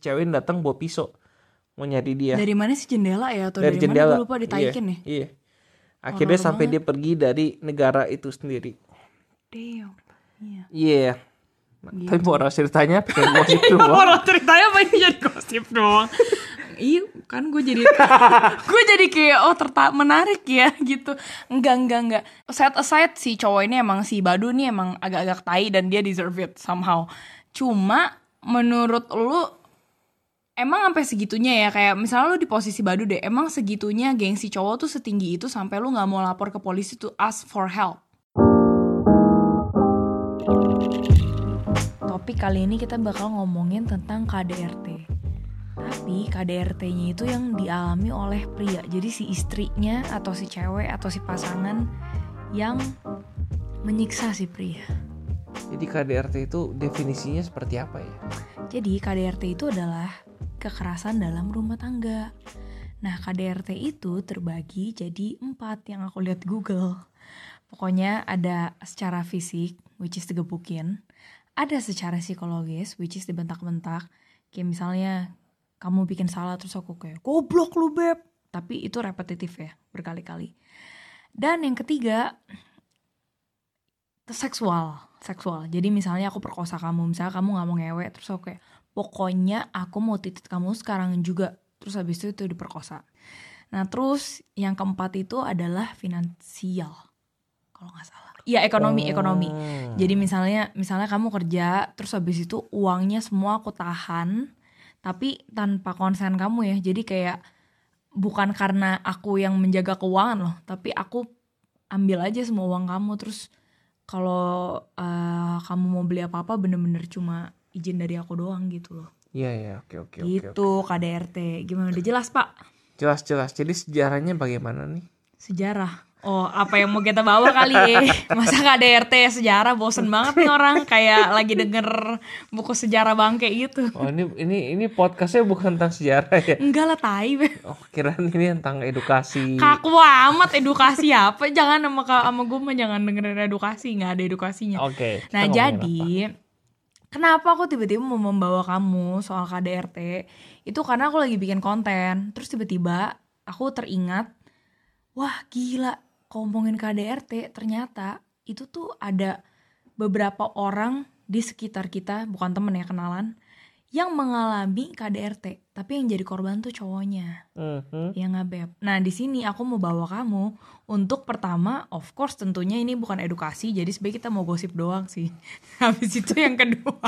cewek datang bawa pisau mau nyari dia Dari mana sih jendela ya atau dari, dari, jendela mana? Lupa ditaikin iya, ya. iya akhirnya Horor sampai banget. dia pergi dari negara itu sendiri Damn. Iya. iya Gitu. tapi moral ceritanya pengen gosip doang Orang ceritanya ini jadi gosip doang. Iya kan gue jadi gue jadi kayak oh terta menarik ya gitu enggak enggak enggak set aside si cowok ini emang si Badu nih emang agak-agak tai dan dia deserve it somehow cuma menurut lu emang sampai segitunya ya? Kayak misalnya lu di posisi Badu deh emang segitunya gengsi cowok tuh setinggi itu sampai lu nggak mau lapor ke polisi tuh ask for help? Topik kali ini kita bakal ngomongin tentang KDRT tapi KDRT-nya itu yang dialami oleh pria. Jadi si istrinya atau si cewek atau si pasangan yang menyiksa si pria. Jadi KDRT itu definisinya seperti apa ya? Jadi KDRT itu adalah kekerasan dalam rumah tangga. Nah KDRT itu terbagi jadi empat yang aku lihat Google. Pokoknya ada secara fisik, which is digebukin. Ada secara psikologis, which is dibentak-bentak. Kayak misalnya kamu bikin salah terus aku kayak goblok lu beb. Tapi itu repetitif ya, berkali-kali. Dan yang ketiga, seksual seksual jadi misalnya aku perkosa kamu misalnya kamu nggak mau ngewe terus aku kayak pokoknya aku mau titit kamu sekarang juga. Terus habis itu itu diperkosa. Nah terus yang keempat itu adalah finansial kalau nggak salah. Iya ekonomi ekonomi. Hmm. jadi misalnya misalnya kamu kerja terus habis itu uangnya semua aku tahan tapi tanpa konsen kamu ya. Jadi kayak bukan karena aku yang menjaga keuangan loh tapi aku ambil aja semua uang kamu. Terus kalau eh, kamu mau beli apa-apa bener-bener cuma izin dari aku doang gitu loh. Iya iya oke oke oke gitu KDRT gimana? Udah jelas pak? Jelas jelas. Jadi sejarahnya bagaimana nih? Sejarah? Oh apa yang mau kita bawa kali ya? Masa KDRT sejarah? Bosen banget nih orang. Kayak lagi denger buku sejarah bangke gitu. Oh ini ini ini podcastnya bukan tentang sejarah ya? Enggak lah tai. Oh kirain ini tentang edukasi. Kaku amat edukasi apa? Jangan sama sama gue mah jangan dengerin edukasi. Nggak ada edukasinya. Oke kita Nah jadi kenapa aku tiba-tiba mau membawa kamu soal KDRT itu karena aku lagi bikin konten. Terus tiba-tiba aku teringat wah gila ngomongin KDRT ternyata itu tuh ada beberapa orang di sekitar kita bukan temen ya kenalan yang mengalami KDRT tapi yang jadi korban tuh cowoknya apa? Mhm. Ya nggak beb. Nah di sini aku mau bawa kamu untuk pertama, of course tentunya ini bukan edukasi, jadi sebaiknya kita mau gosip doang sih. Habis itu yang kedua,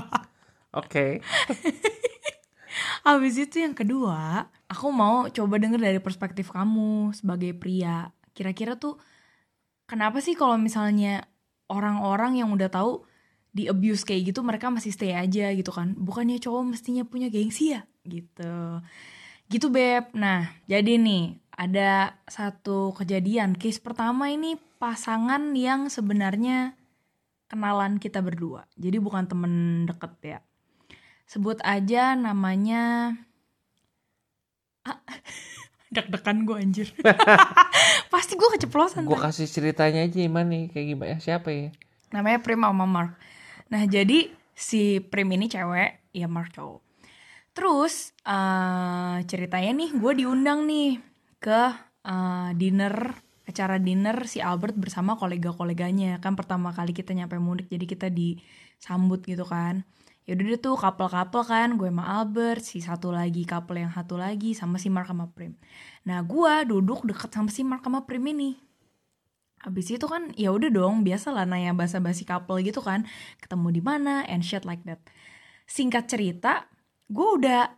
oke habis itu yang kedua, aku mau coba denger dari perspektif kamu sebagai pria. Kira-kira tuh kenapa sih kalau misalnya orang-orang yang udah tahu di abuse kayak gitu mereka masih stay aja gitu kan? Bukannya cowok mestinya punya gengsi ya? Gitu. Gitu beb. Nah, jadi nih ada satu kejadian. Case pertama ini pasangan yang sebenarnya kenalan kita berdua. Jadi bukan temen deket ya. Sebut aja namanya Ah, Deg-degan gue anjir. Pasti gue keceplosan. gue kasih ceritanya aja Iman nih kayak gimana siapa ya namanya Prim sama Mark. Nah jadi si Prim ini cewek, ya Mark cowok. Terus eh ceritanya nih gue diundang nih ke eh, dinner acara dinner si Albert bersama kolega-koleganya. Kan pertama kali kita nyampe mudik jadi kita disambut gitu kan. Ya udah deh tuh couple-couple kan gue sama Albert si satu lagi couple yang satu lagi sama si Mark sama Prim. Nah gue duduk deket sama si Mark sama Prim ini Habis itu kan ya udah dong biasa lah nanya basa-basi couple gitu kan ketemu di mana and shit like that. Singkat cerita, gue udah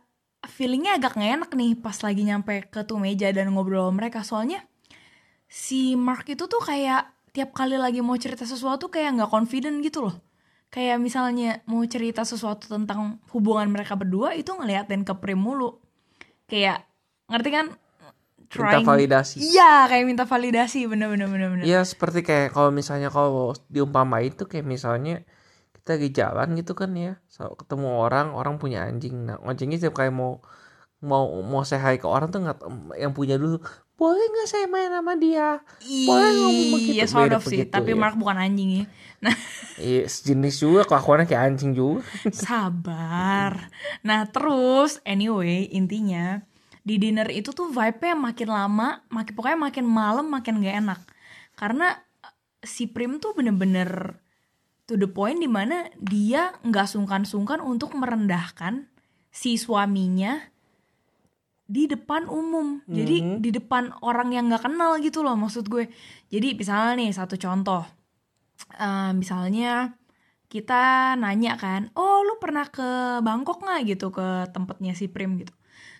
feelingnya agak gak enak nih pas lagi nyampe ke tuh meja dan ngobrol sama mereka soalnya si Mark itu tuh kayak tiap kali lagi mau cerita sesuatu kayak nggak confident gitu loh. Kayak misalnya mau cerita sesuatu tentang hubungan mereka berdua itu ngeliatin ke Prim mulu. Kayak ngerti kan? Minta validasi Iya, kayak minta validasi, bener-bener bener-bener. Iya seperti kayak kalau misalnya kalau diumpamain itu kayak misalnya kita lagi jalan gitu kan ya so, ketemu orang orang punya anjing nah anjingnya setiap kayak mau mau mau hi ke orang tuh nggak yang punya dulu boleh nggak saya main sama dia boleh ngomong begitu Iya, sort of sih. begitu, Tapi ya. Mark bukan anjing ya. Nah, Iya, sejenis juga kelakuannya kayak anjing juga sabar. Nah, terus anyway, intinya di dinner itu tuh vibe-nya makin lama, makin pokoknya makin malam makin gak enak. Karena eh, si Prim tuh bener-bener to the point di mana dia nggak sungkan-sungkan untuk merendahkan si suaminya di depan umum. Jadi di depan orang yang nggak kenal gitu loh maksud gue. Jadi misalnya nih satu contoh. Eh, misalnya kita nanya kan, oh lu pernah ke Bangkok nggak gitu ke tempatnya si Prim gitu.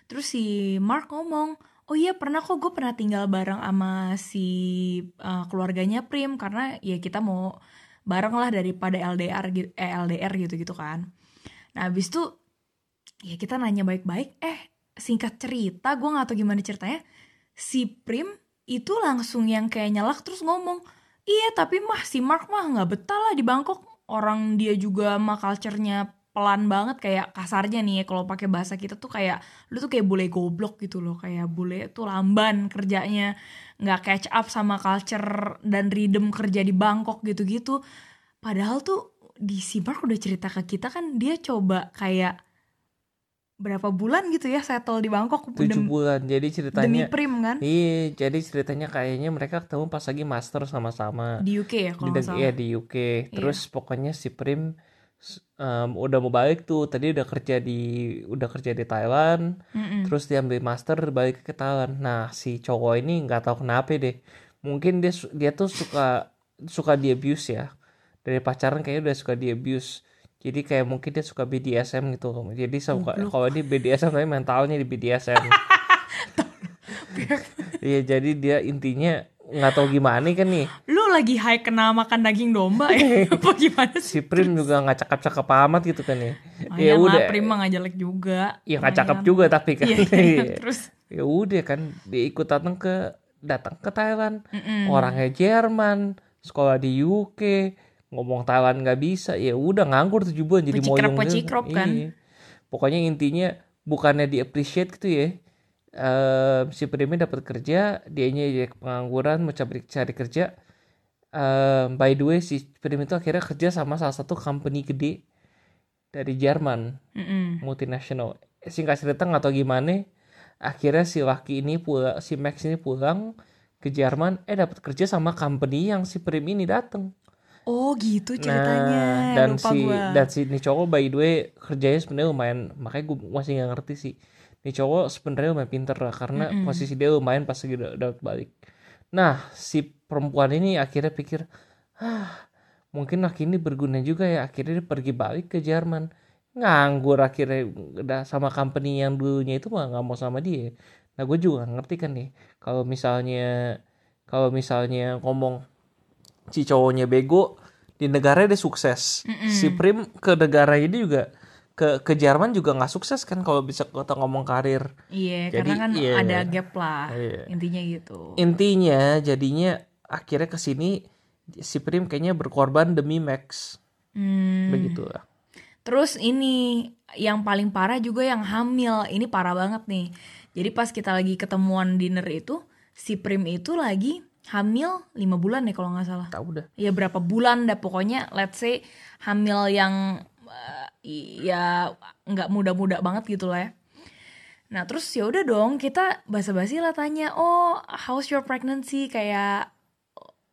Terus si Mark ngomong, oh iya pernah kok gue pernah tinggal bareng sama si eh, keluarganya Prim karena ya kita mau bareng lah daripada LDR gitu, eh, LDR gitu gitu kan. Nah habis itu ya kita nanya baik-baik, eh singkat cerita gue nggak tahu gimana ceritanya, si Prim itu langsung yang kayak nyelak terus ngomong, iya tapi mah si Mark mah nggak betah lah di Bangkok, orang dia juga mah culture-nya pelan banget kayak kasarnya nih ya kalau pakai bahasa kita tuh kayak lu tuh kayak bule goblok gitu loh kayak bule tuh lamban kerjanya nggak catch up sama culture dan rhythm kerja di Bangkok gitu-gitu. Padahal tuh di si Mark udah cerita ke kita kan dia coba kayak berapa bulan gitu ya settle di Bangkok tujuh bulan jadi demi ceritanya Prim kan? Iya jadi ceritanya kayaknya mereka ketemu pas lagi master sama-sama. Di UK ya di kalau neg- salah. iya, di UK terus pokoknya si Prim em, udah mau balik tuh tadi udah kerja di udah kerja di Thailand Mm-mm. terus dia ambil master balik ke Thailand. Nah si cowok ini nggak tahu kenapa deh. Mungkin dia dia tuh suka suka di abuse ya. Dari pacaran kayaknya udah suka di abuse. Jadi kayak mungkin dia suka BDSM gitu. Jadi suka kalau di BDSM tapi mentalnya di BDSM iya jadi dia intinya nggak tahu gimana kan nih. Lu lagi high kena makan daging domba ya? Apa gimana si sih Prim juga nggak cakep-cakep amat gitu kan ya. Ya Lumayan udah. Prim mah nggak jelek juga. Ya nggak cakep juga tapi kan. Iya, iya. terus? Ya udah kan dia ikut datang ke datang ke Thailand. Mm-mm. orangnya Jerman sekolah di UK ngomong Thailand nggak bisa. Ya udah nganggur tujuh bulan jadi moyong pecikrop kan. Iya. pokoknya intinya bukannya di appreciate gitu ya eh si Primnya dapat kerja dianya jadi pengangguran mau cari cari kerja. Eh, by the way si Prim itu akhirnya kerja sama salah satu company gede dari Jerman. Mm-mm. multinasional singkat cerita nggak tahu gimana. Akhirnya si laki ini pulang si Max ini pulang ke Jerman eh dapat kerja sama company yang si Prim ini datang oh gitu ceritanya. nah dan lupa si gua. dan si ini cowok by the way kerjanya sebenarnya lumayan makanya gue masih nggak ngerti sih ini cowok sebenarnya lumayan pinter lah karena posisi dia lumayan pas lagi udah balik. Nah si perempuan ini akhirnya pikir ah mungkin laki ini berguna juga ya akhirnya dia pergi balik ke Jerman. Nganggur akhirnya udah sama company yang dulunya itu mah nggak mau sama dia. Nah gue juga ngerti kan nih kalau misalnya kalau misalnya ngomong si cowoknya bego di negara dia sukses. Si Prim ke negara ini juga ke ke Jerman juga nggak sukses kan kalau bisa kita ngomong karir iya Jadi, karena kan iya. ada gap lah Iya. intinya gitu intinya jadinya akhirnya ke sini si Prim kayaknya berkorban demi Max Hmm. begitu lah Terus ini yang paling parah juga yang hamil. Ini parah banget nih. Jadi pas kita lagi ketemuan dinner itu, si Prim itu lagi hamil 5 bulan nih kalau nggak salah. tahu dah Ya berapa bulan dah pokoknya let's say hamil yang eh, ya nggak muda-muda banget gitu lah ya. Nah terus ya udah dong kita basa-basi lah tanya, oh how's your pregnancy kayak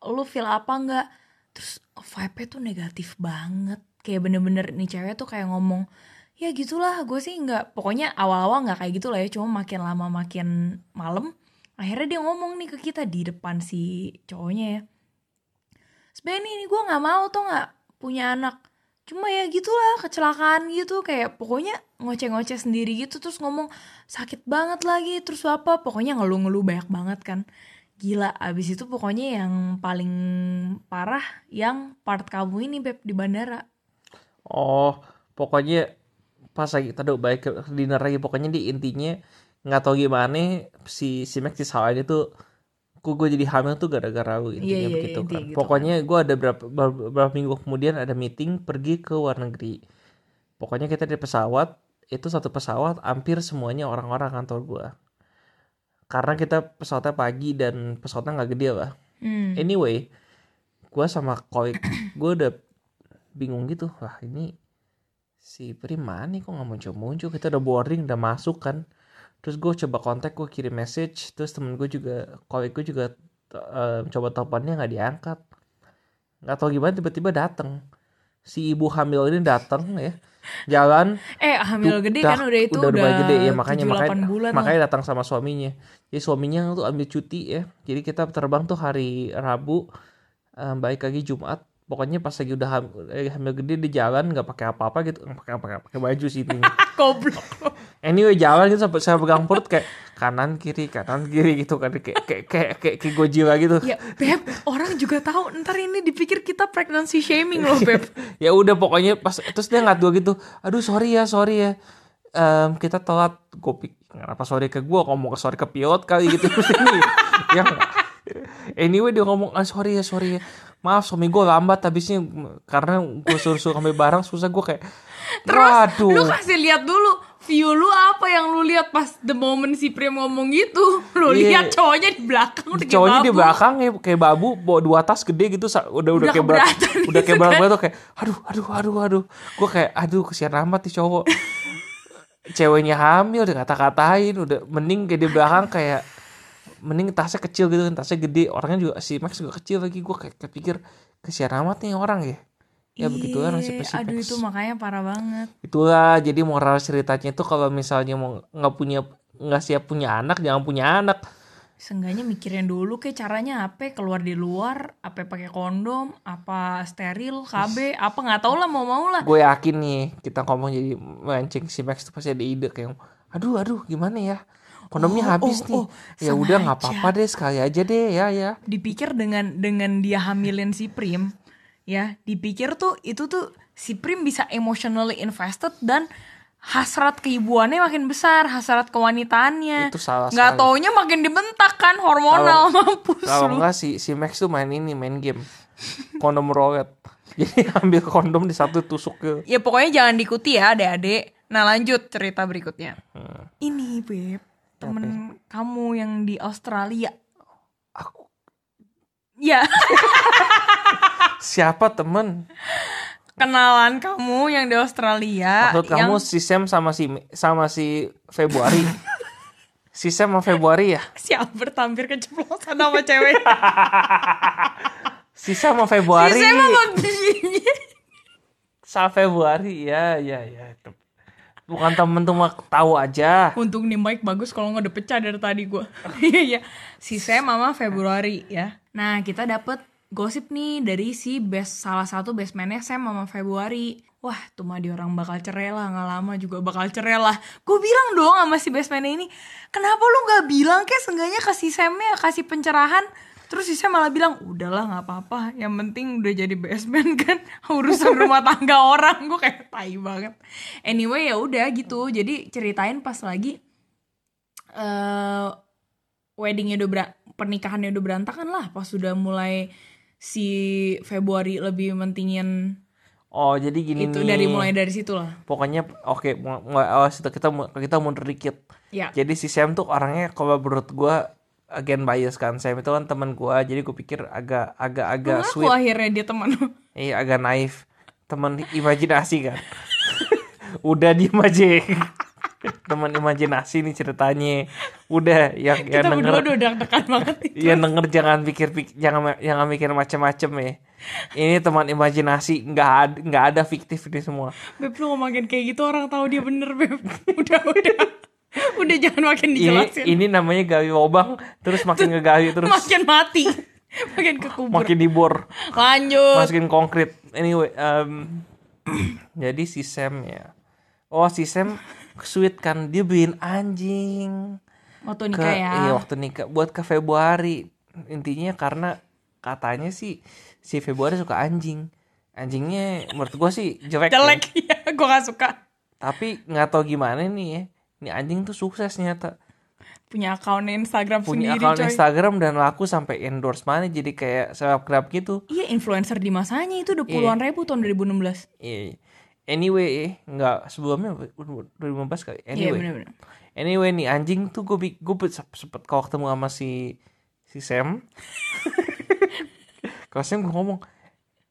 lu feel apa nggak? Terus vibe-nya tuh negatif banget, kayak bener-bener nih cewek tuh kayak ngomong, ya gitulah gue sih nggak, pokoknya awal-awal nggak kayak gitu lah ya, cuma makin lama makin malam, akhirnya dia ngomong nih ke kita di depan si cowoknya ya, sebenarnya nih gue nggak mau tuh nggak punya anak cuma ya gitulah kecelakaan gitu kayak pokoknya ngoceh-ngoceh sendiri gitu terus ngomong sakit banget lagi terus apa pokoknya ngeluh-ngeluh banyak banget kan. Gila abis itu pokoknya yang paling parah yang part kamu ini beb di bandara. Oh pokoknya pas lagi tadi baik dinner lagi pokoknya di intinya nggak tahu gimana si si Max disalahin itu kok gue jadi hamil tuh gara-gara lu intinya Iya, iya, begitu intinya kan. gitu pokoknya gue ada berapa ber- beberapa minggu kemudian ada meeting pergi ke luar negeri. Pokoknya kita di pesawat itu satu pesawat hampir semuanya orang-orang kantor gue karena kita pesawatnya pagi dan pesawatnya nggak gede lah. Hmm. anyway gue sama koik gue udah bingung gitu wah ini si Prim mana nih kok nggak muncul muncul kita udah boarding udah masuk kan terus gue coba kontak gue kirim message. Terus temen gue juga koik gue juga eh, coba teleponnya nggak diangkat. Nggak tahu gimana tiba-tiba datang si ibu hamil ini datang ya. Jalan. Eh hamil gede dah, kan udah itu udah, udah, gede ya. Makanya 7, makanya 8 bulan makanya datang sama suaminya. Jadi suaminya tuh ambil cuti ya. Jadi kita terbang tuh hari Rabu em, balik lagi Jumat. Pokoknya pas lagi udah ham- eh, hamil gede di jalan nggak pakai apa-apa gitu. Nggak pakai apa pakai baju sih intinya. Goblok. Anyway jalan gitu sampai saya pegang perut kayak kanan kiri kanan kiri gitu kan. Kayak kayak kayak kayak, kayak Godzilla gitu. Ya Beb, orang juga tahu ntar ini dipikir kita pregnancy shaming loh Beb. ya udah pokoknya pas terus dia nggak gitu aduh sorry ya sorry ya. Em, kita telat. Gue kenapa sorry ke gue ngomong ke sorry ke pilot kali gitu. Terus ini yang anyway dia ngomong ah sorry ya sorry ya. Maaf suami gue lambat habisnya karena gue suruh-suruh ambil barang susah gue kayak waduh Lu kasih lihat dulu view lu apa yang lu lihat pas the moment si Prim ngomong gitu. Lu Iya. lihat cowoknya di belakang udah kayak cowoknya di babu. belakang ya kayak babu bawa dua tas gede gitu udah udah, Udah kayak berat udah kayak gitu berat kan. banget tuh kayak aduh aduh aduh aduh gue kayak aduh kesian amat nih cowok ceweknya hamil udah kata-katain udah mending kayak di belakang kayak mending tasnya kecil gitu kan tasnya gede orangnya juga si Max juga kecil lagi gue kayak kepikir kesian amat nih orang ya ya begitulah nasib Iya, si Aduh itu makanya parah banget. itulah jadi moral ceritanya itu kalau misalnya mau nggak punya nggak siap punya anak jangan punya anak. Seenggaknya mikirin dulu kayak caranya apa keluar di luar, apa pakai kondom, apa steril, KB, apa nggak tahu lah mau mau lah. gue yakin nih kita ngomong jadi mancing si Max tuh pasti ada ide kayak aduh aduh gimana ya? Kondomnya Oh, habis oh, nih. oh, ya udah nggak apa-apa deh sekali aja deh ya ya. Dipikir dengan dengan dia hamilin si Prim, ya dipikir tuh itu tuh si Prim bisa emotionally invested dan hasrat keibuannya makin besar, hasrat kewanitaannya. Itu salah Nggak sekali. taunya makin dibentak kan hormonal mampus kalau enggak si si Max tuh main ini main game kondom roulette jadi ambil kondom di satu tusuk ke Ya pokoknya jangan diikuti ya adik-adik. Nah lanjut cerita berikutnya. Hmm. Ini Beb, temen kamu yang di Australia. aku Ya, siapa temen kenalan kamu yang di Australia. maksud yang kamu si Sam sama si sama si Februari si Sam sama Februari ya siap bertampir keceplosan sama cewek. si Sam sama Februari Si Sam sama sama Februari ya ya ya bukan temen tuh mah tahu aja Untung nih mic bagus kalau nggak udah pecah dari tadi gue. Iya, iya. Si Sam sama Februari ya. Nah, kita dapet gosip nih dari si best salah satu best man-nya Sam sama Februari. Wah, tuh mah dia orang bakal cerai lah, nggak lama juga bakal cerai lah. Gue bilang dong sama si best man ini, kenapa lu nggak bilang kayak seenggaknya kasih Samnya kasih pencerahan. Terus si Sam malah bilang, udahlah nggak apa-apa, yang penting udah jadi best man kan urusan rumah tangga orang. Gue kayak tai banget. Anyway ya udah gitu, jadi ceritain pas lagi eh weddingnya udah pernikahannya udah berantakan lah pas sudah mulai si Februari lebih mentingin oh jadi gini itu dari mulai dari situ lah. Pokoknya oke mu- oh, kita kita mundur dikit. Ya. Jadi si Sam tuh orangnya kalau menurut gua again bias kan. Sam itu kan teman gua jadi gue pikir agak agak agak Mengaku sweet. akhirnya dia teman. Iya agak naif. Teman imajinasi kan. Udah diem aja teman imajinasi nih ceritanya. Udah yang yang kita berdua denger udah deg-degan banget itu. yang denger jangan pikir pik- jangan jangan mikir macem-macem ya. Ini teman imajinasi nggak ada nggak ada fiktif ini semua. Beb lu ngomongin kayak gitu orang tahu dia bener Beb. Udah udah. Udah jangan makin ini dijelasin. ini namanya gawi lobang terus makin ngegawi terus makin mati. Makin kekubur makin dibor. Lanjut. Masukin konkret. Anyway um, jadi si Sam ya. Oh si Sam sweet kan dia beliin anjing ke waktu nikah ya. iya waktu nikah. Buat ke Februari. Intinya karena katanya sih si Februari suka anjing. Anjingnya menurut gua sih jelek ya. jelek ya gue gak suka. Tapi nggak tahu gimana nih ya. Ini anjing tuh sukses ternyata punya akun Instagram punya sendiri akun coy. Instagram dan laku sampai endorse mana jadi kayak selebgram gitu. Iya influencer di masanya itu udah puluhan ribu tahun 2016 Iya. Anyway, nggak sebelumnya 2015 kali. Iya Anyway, bener-bener. Anyway nih anjing tuh gue gue sempet kau ketemu sama si si Sam. Kalau Sam gue ngomong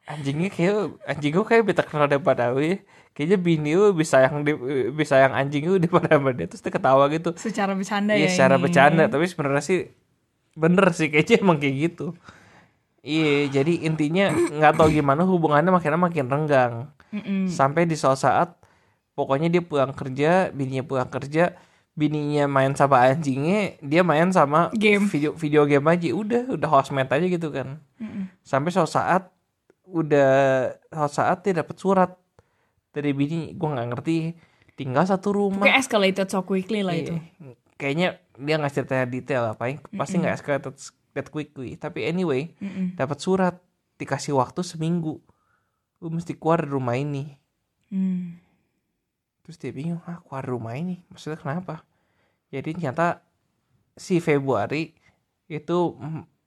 anjingnya kayak anjing gue kayak beta kenal daripada gue kayaknya bini lu bisa yang di, bisa yang anjing lu daripada dia. Terus dia ketawa gitu. Secara bercanda iya, ya secara ini. bercanda. Tapi sebenarnya sih bener sih kayaknya emang kayak gitu. Iya jadi intinya nggak tahu gimana hubungannya makin makin renggang Mm-mm. sampai di suatu saat pokoknya dia pulang kerja bininya pulang kerja bininya main sama anjingnya dia main sama Game. video video game aja udah udah housemate aja gitu kan Mm-mm. sampai suatu saat udah suatu saat dia dapat surat dari bini gue nggak ngerti tinggal satu rumah Kayak escalated so quickly lah itu Iya. kayaknya dia nggak ceritanya detail apa pasti nggak escalated that quickly tapi anyway dapat surat dikasih waktu seminggu lu mesti keluar dari rumah ini. Hmm. terus dia bingung ah keluar rumah ini? Maksudnya kenapa? Jadi ternyata si Februari itu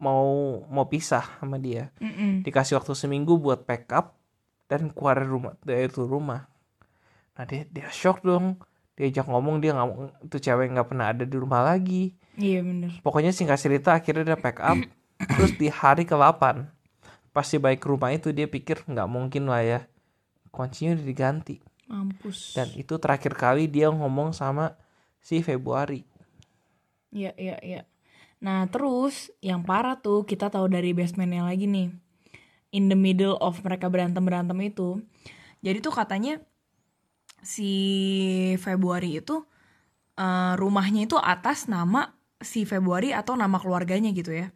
mau mau pisah sama dia. Mm-mm. dikasih waktu seminggu buat pack up dan keluar dari rumah dari itu rumah. Nah dia dia shock dong. Diajak ngomong dia nggak itu cewek nggak pernah ada di rumah lagi. Iya bener. Pokoknya singkat cerita akhirnya dia pack up terus di hari ke-8 pas dia balik ke rumah itu dia pikir nggak mungkin lah ya kuncinya udah diganti. Mampus. Dan itu terakhir kali dia ngomong sama si Februari. Iya iya iya. Nah terus yang parah tuh kita tahu dari basementnya lagi nih. In the middle of mereka berantem-berantem itu. Jadi tuh katanya si Februari itu eh, rumahnya itu atas nama si Februari atau nama keluarganya gitu ya.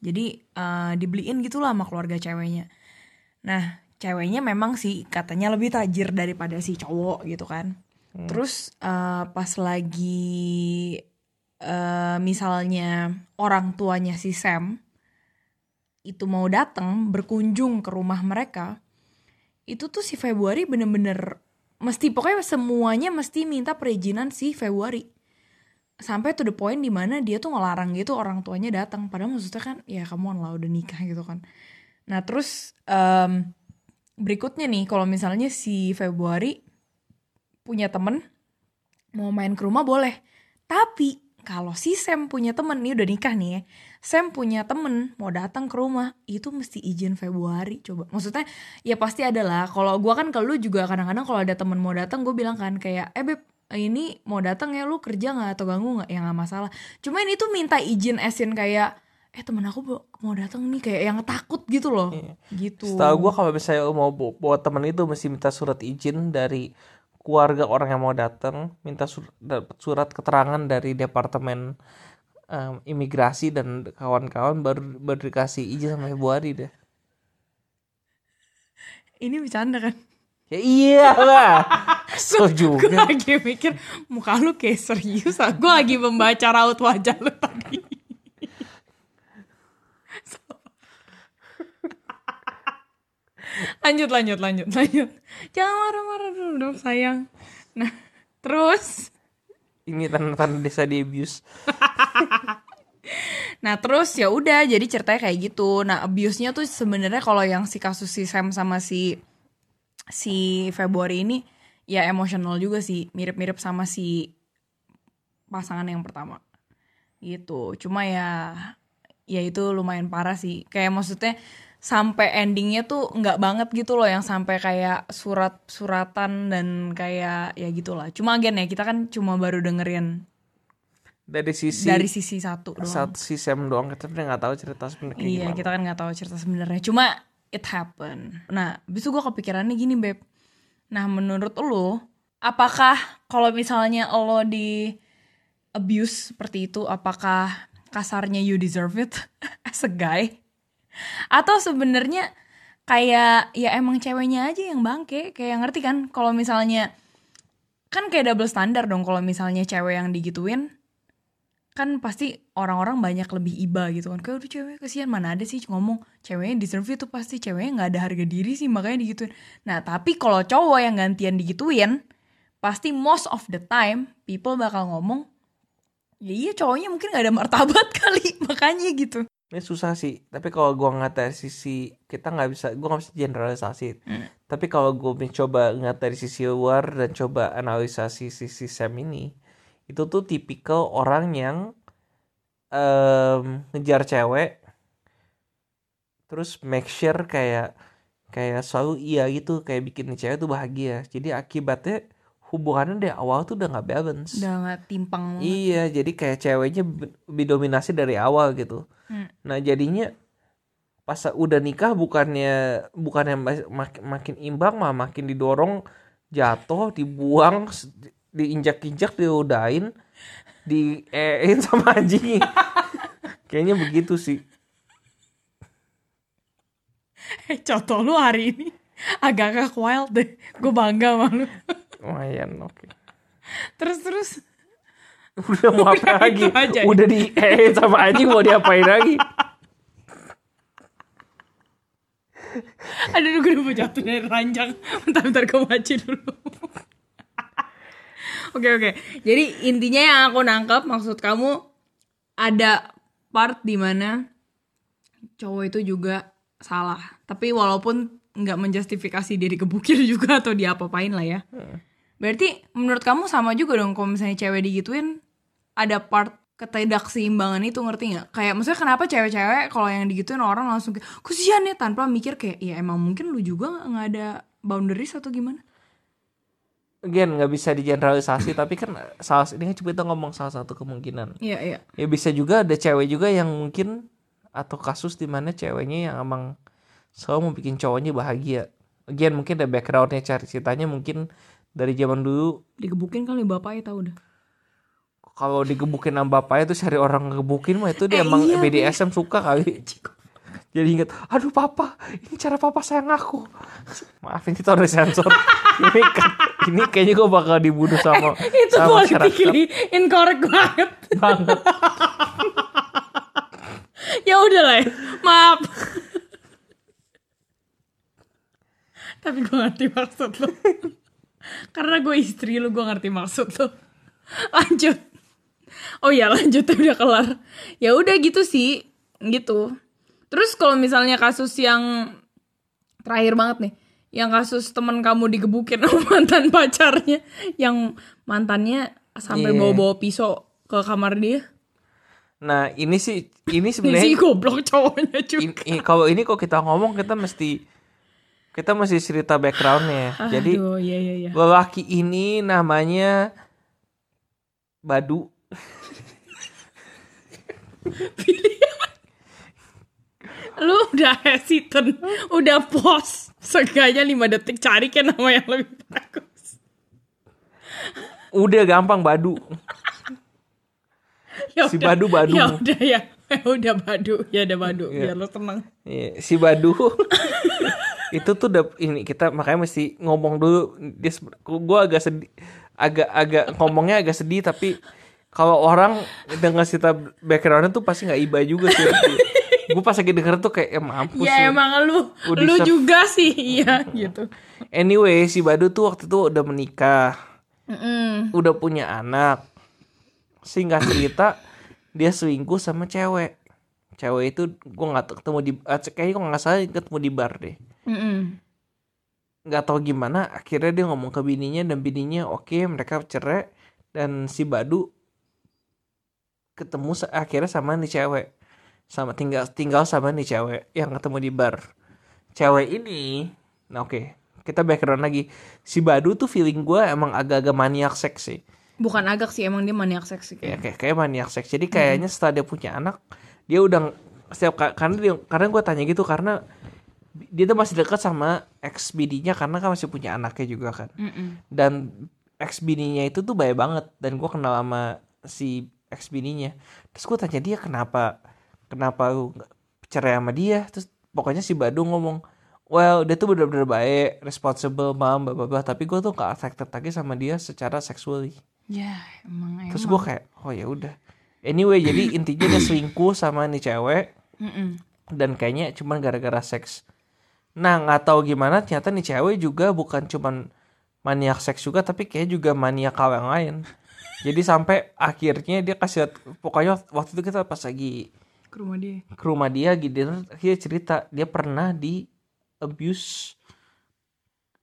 Jadi eh, dibeliin gitu lah sama keluarga ceweknya. Nah ceweknya memang sih katanya lebih tajir daripada si cowok gitu kan. Terus eh, pas lagi eh, misalnya orang tuanya si Sam itu mau datang berkunjung ke rumah mereka itu tuh si Februari bener-bener mesti pokoknya semuanya mesti minta perizinan si Februari sampai to the point di mana dia tuh ngelarang gitu orang tuanya datang. Padahal maksudnya kan ya kamu lah udah nikah gitu kan. Nah terus em, berikutnya nih kalau misalnya si Februari punya temen mau main ke rumah boleh. Tapi kalau si Sam punya temen nih udah nikah nih ya Sam punya temen mau datang ke rumah itu mesti izin Februari coba. Maksudnya ya pasti ada lah. Kalau gua kan kalau lu juga kadang-kadang kalau ada temen mau datang gue bilang kan kayak eh beb ini mau datang ya lu kerja nggak atau ganggu nggak? Ya nggak masalah. Cuma ini tuh minta izin esin kayak eh temen aku mau- datang nih kayak yang takut gitu loh. Gitu. Setahu gua kalau misalnya mau bawa, temen itu mesti minta surat izin dari keluarga orang yang mau datang, minta sur- dapat surat keterangan dari departemen em, imigrasi dan kawan-kawan baru baru dikasih izin sama Februari deh. ini bercanda kan Ya iya lah. So gue juga. lagi mikir muka lu kayak serius gue lagi membaca raut wajah lu tadi lanjut lanjut lanjut lanjut jangan marah-marah dulu dong sayang nah terus Ini tanda-tanda desa di abuse. Nah terus ya udah jadi ceritanya kayak gitu. Nah abuse-nya tuh sebenarnya kalau yang si kasus si Sam sama si si Februari ini ya emosional juga sih, mirip-mirip sama si pasangan yang pertama. Gitu. Cuma ya ya itu lumayan parah sih. Kayak maksudnya sampai endingnya tuh nggak banget gitu loh yang sampai kayak surat-suratan dan kayak ya gitulah. Cuma again ya kita kan cuma baru dengerin Dari sisi dari sisi satu doang. satu si Sam doang kita nggak tahu cerita sebenarnya Iya, gimana. kita kan nggak tahu cerita sebenarnya. Cuma it happen. Nah, abis itu gue kepikirannya gini, Beb. Nah, menurut lo, apakah kalau misalnya lo di abuse seperti itu, apakah kasarnya you deserve it as a guy? Atau sebenarnya kayak ya emang ceweknya aja yang bangke, kayak ngerti kan? Kalau misalnya kan kayak double standar dong kalau misalnya cewek yang digituin kan pasti orang-orang banyak lebih iba gitu kan. Kayak udah cewek kesian mana ada sih? Ngomong ceweknya deserve itu pasti ceweknya nggak ada harga diri sih makanya digituin. Nah tapi kalau cowok yang gantian digituin pasti most of the time people bakal ngomong ya iya cowoknya mungkin nggak ada martabat kali makanya gitu. Ini susah sih, tapi kalau gua ngeliat dari sisi kita nggak bisa, gua nggak bisa generalisasi. Tapi kalau gua mencoba ngeliat dari sisi luar dan coba analisasi sisi Sam ini, itu tuh tipikal orang yang um, ngejar cewek terus make sure kayak kayak selalu iya gitu kayak bikin cewek tuh bahagia. Jadi akibatnya hubungannya dari awal tuh udah nggak balance. Udah nggak timpang iya jadi kayak ceweknya lebih dominasi dari awal gitu. Hmm. nah jadinya pas udah nikah bukannya bukannya makin, makin imbang mah makin didorong jatuh dibuang diinjak-injak diudahin diein sama anjing. Kayaknya begitu sih. Eh contoh lu hari ini agak-agak wild deh. Gue bangga sama lu. Lumayan oke. Okay. terus terus. Udah mau apa lagi? aja, ya? udah di eh sama anjing mau diapain lagi? Aduh gue udah mau jatuh dari ranjang. Bentar-bentar gue baca dulu Oke oke. Jadi intinya yang aku nangkep Maksud kamu Ada part di mana Cowok itu juga salah. Tapi walaupun nggak menjustifikasi diri kebukir juga Atau diapa-apain lah ya. Berarti menurut kamu sama juga dong Kalau misalnya cewek digituin Ada part ketidakseimbangan itu ngerti nggak? Kayak maksudnya kenapa cewek-cewek kalau yang digituin orang langsung kayak kesian ya tanpa mikir kayak ya emang mungkin lu juga nggak ada boundaries atau gimana Again nggak bisa digeneralisasi tapi kan salah ini kan kita ngomong salah satu kemungkinan. Iya iya. Ya bisa juga ada cewek juga yang mungkin atau kasus di mana ceweknya yang emang selalu mau bikin cowoknya bahagia. Again mungkin ada backgroundnya cari ceritanya mungkin dari zaman dulu digebukin kali bapaknya tau udah kalau digebukin sama bapaknya tuh cari orang ngegebukin mah itu dia eh, emang iya, BDSM iya. suka kali jadi inget aduh papa ini cara papa sayang aku. Maaf ini udah sensor. Ini ini kayaknya gue bakal dibunuh sama eh, itu sama politically incorrect banget. Banget. Ya udah lah ya. maaf. Tapi gue ngerti maksud lo. Karena gue istri lo gue ngerti maksud lo. Lanjut. Oh ya lanjut udah kelar. Ya udah gitu sih. Gitu terus kalau misalnya kasus yang terakhir banget nih yang kasus teman kamu digebukin sama mantan pacarnya yang mantannya sampai yeah. bawa-bawa pisau ke kamar dia. Nah ini sih ini sebenarnya sih goblok cowoknya juga. ini, kalau ini kok kita ngomong kita mesti kita mesti cerita backgroundnya Aduh, jadi iya, iya, iya. lelaki ini namanya Badu lu udah hesitant udah pause. Seenggaknya 5 detik cari kan nama yang lebih bagus. Udah gampang badu. Ya si badu badu ya udah ya. Udah badu. Ya udah badu. Ya. biar lo tenang. Ya, si badu. Itu tuh udah ini kita makanya mesti ngomong dulu. Dia gue agak sedih agak agak ngomongnya agak sedih tapi kalau orang dengar cerita backgroundnya tuh pasti nggak iba juga sih gue pas lagi denger tuh kayak em mampus ya, ya emang lu udah lu juga sih. Iya gitu. Anyway si Badu tuh waktu itu udah menikah. Mm -mm. udah punya anak. Singkat cerita dia selingkuh sama cewek. Cewek itu gue nggak ketemu di uh, kayaknya gue nggak salah ketemu di bar deh. Nggak mm -mm. tahu gimana akhirnya dia ngomong ke bininya dan bininya oke okay, mereka cerai. Dan si Badu ketemu akhirnya sama nih cewek sama tinggal tinggal sama nih cewek yang ketemu di bar. Cewek ini nah oke okay, kita background lagi. Si Badu tuh feeling gue emang agak-agak maniak seks sih. Bukan agak sih emang dia maniak seks sih ya kayak kayak maniak seks. Jadi kayaknya hmm. setelah dia punya anak dia udah setiap karena dia karena gue tanya gitu karena dia tuh masih dekat sama ex bininya karena kan masih punya anaknya juga kan. Mm -mm. dan ex bininya itu tuh baik banget dan gue kenal sama si ex bininya terus gue tanya dia kenapa kenapa lu cerai sama dia? Terus pokoknya si Badung ngomong well dia tuh bener-bener baik responsible mam bapak tapi gue tuh gak affected lagi sama dia secara seksual ya emang terus gue kayak oh ya udah. Anyway jadi intinya dia selingkuh sama nih cewek. Dan kayaknya cuma gara-gara seks. Nah nggak tahu gimana ternyata nih cewek juga bukan cuman maniak seks juga tapi kayak juga maniak hal yang lain. Jadi sampai akhirnya dia kasih pokoknya waktu itu kita pas lagi ke rumah dia ke rumah dia gitu dia cerita dia pernah di abuse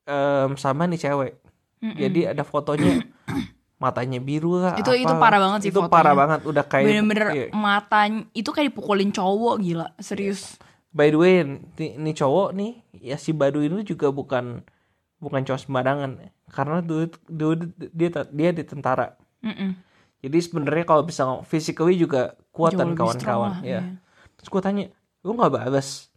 um, sama nih cewek mm -mm. jadi ada fotonya matanya biru lah Itu- apa itu parah banget sih itu fotonya. parah banget udah kayak bener-bener iya. matanya itu kayak dipukulin cowok gila serius by the way nih, nih cowok nih ya si Badu ini juga bukan bukan cowok sembarangan karena dulu, dulu dia dia di tentara Mm-mm. Jadi sebenarnya kalau bisa physically juga kuat Jauh dan lebih strong kawan-kawan ya terus gue tanya lu nggak balas?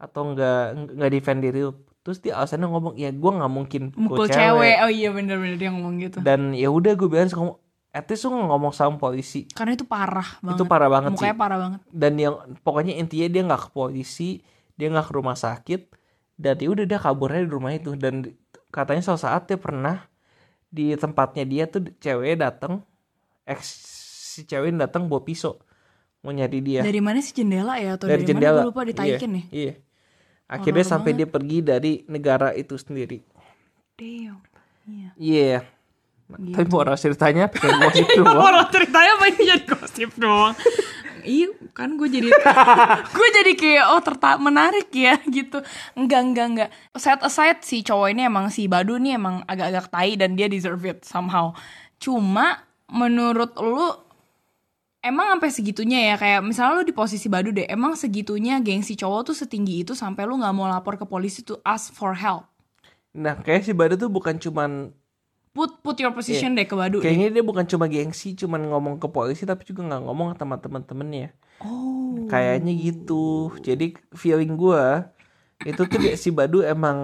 Atau nggak nggak defend diri lu? Terus dia alasannya ngomong ya gue nggak mungkin mukul cewek. oh iya bener-bener dia ngomong gitu. Dan ya udah gue bilang ngomong at least lu ngomong sama polisi. Karena itu parah banget. itu parah banget sih. mukanya parah banget. Dan yang pokoknya intinya dia nggak ke polisi dia nggak ke rumah sakit dan ya udah dia kabur aja di rumah itu. Dan katanya suatu saat dia pernah di tempatnya dia tuh cewek datang ex si cewek ini datang bawa pisau. Mau nyari dia. Dari mana sih jendela ya? Atau dari, dari, jendela. Mana gue lupa ditaikin iya, nih. iya. Akhirnya Horor sampai dia pergi dari negara itu sendiri. Damn. Iya. Iya. Gitu. tapi moral ceritanya pengen gosip doang. Orang ceritanya ini jadi gosip doang. Iya kan gue jadi Gue jadi kayak oh terta menarik ya gitu. Enggak enggak enggak. Set aside si cowok ini emang si Badu nih emang agak-agak tai Dan dia deserve it somehow. Cuma menurut lu Emang sampai segitunya ya Kayak misalnya lu di posisi Badu deh Emang segitunya gengsi cowok tuh setinggi itu Sampai lu gak mau lapor ke polisi tuh ask for help nah kayak si Badu tuh bukan cuman Put put your position deh ke Badu deh. Kayaknya dia bukan cuma gengsi, cuman ngomong ke polisi tapi juga nggak ngomong sama teman-temannya. Oh Kayaknya gitu. Jadi feeling gua itu tuh si Badu emang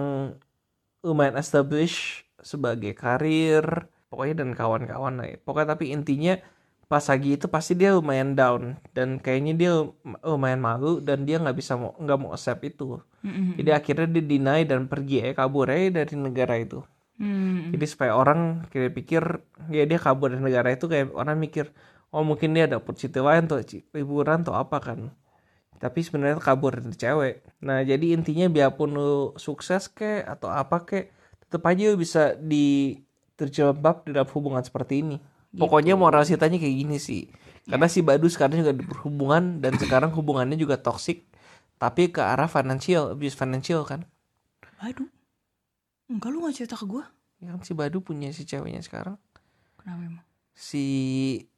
lumayan established sebagai karir, pokoknya dan kawan-kawan lah. ya. Pokoknya tapi intinya pas lagi itu pasti dia lumayan down dan kayaknya dia lumayan malu dan dia nggak bisa mau nggak mau accept itu. Mm-mm. Jadi akhirnya dia deny dan pergi ya kabur aja dari negara itu. Hmm. Jadi supaya orang kira pikir ya dia kabur dari negara itu kayak orang mikir oh mungkin dia ada opportunity lain tuh liburan atau apa kan. Tapi sebenarnya kabur dari cewek. Nah jadi intinya biarpun lu sukses ke atau apa ke tetap aja lu bisa di terjebak dalam hubungan seperti ini. Pokoknya moral ceritanya kayak gini sih. Karena si Badu sekarang juga berhubungan dan sekarang hubungannya juga toxic tapi ke arah financial, abuse financial kan. Badu. Enggak lu gak cerita ke gue. Ya kan si Badu punya si ceweknya sekarang. Kenapa emang? si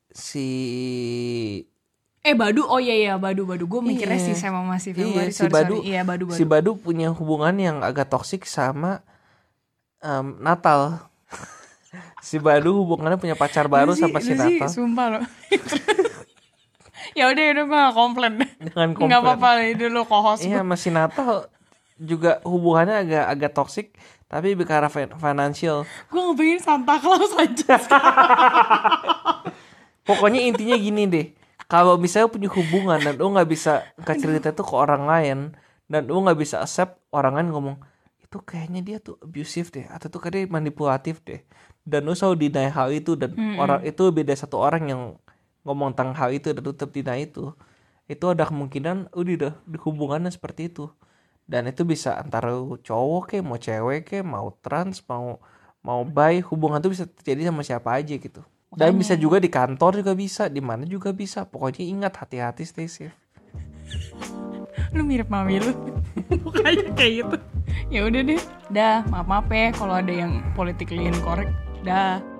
si Eh Badu, oh iya iya Badu Badu. Gue mikirnya Iya. si sama masih Iya, Februari. si sorry, Badu- sorry. Iya Badu Badu. si Badu punya hubungan yang agak toksik sama em, Natal. Si Badu hubungannya punya pacar baru sama si lu sih, Natal. Sumpah lo. ya udah udah gue gak komplain. Dengan Gak komplain. apa-apa itu lo co-host. Iya, sama si Natal juga hubungannya agak agak toksik tapi bicara fin- financial. Gue ngebayangin Santa Claus aja. Pokoknya intinya gini deh. Kalau misalnya punya hubungan dan lu nggak bisa nggak cerita itu ke orang lain dan lu nggak bisa accept orang lain ngomong itu kayaknya dia tuh abusive deh atau tuh kayaknya manipulatif deh dan lu selalu deny hal itu dan orang itu beda satu orang yang ngomong tentang hal itu dan lu tetap deny itu itu ada kemungkinan udah di hubungannya seperti itu dan itu bisa antara cowok ke mau cewek ke mau trans mau mau baik hubungan tuh bisa terjadi sama siapa aja gitu dan bisa juga di kantor juga bisa di mana juga bisa pokoknya ingat hati-hati stay safe lu mirip mami lu. Mukanya kayak gitu. Ya udah deh. Dah, maaf maaf ya kalau ada yang politically incorrect. Dah.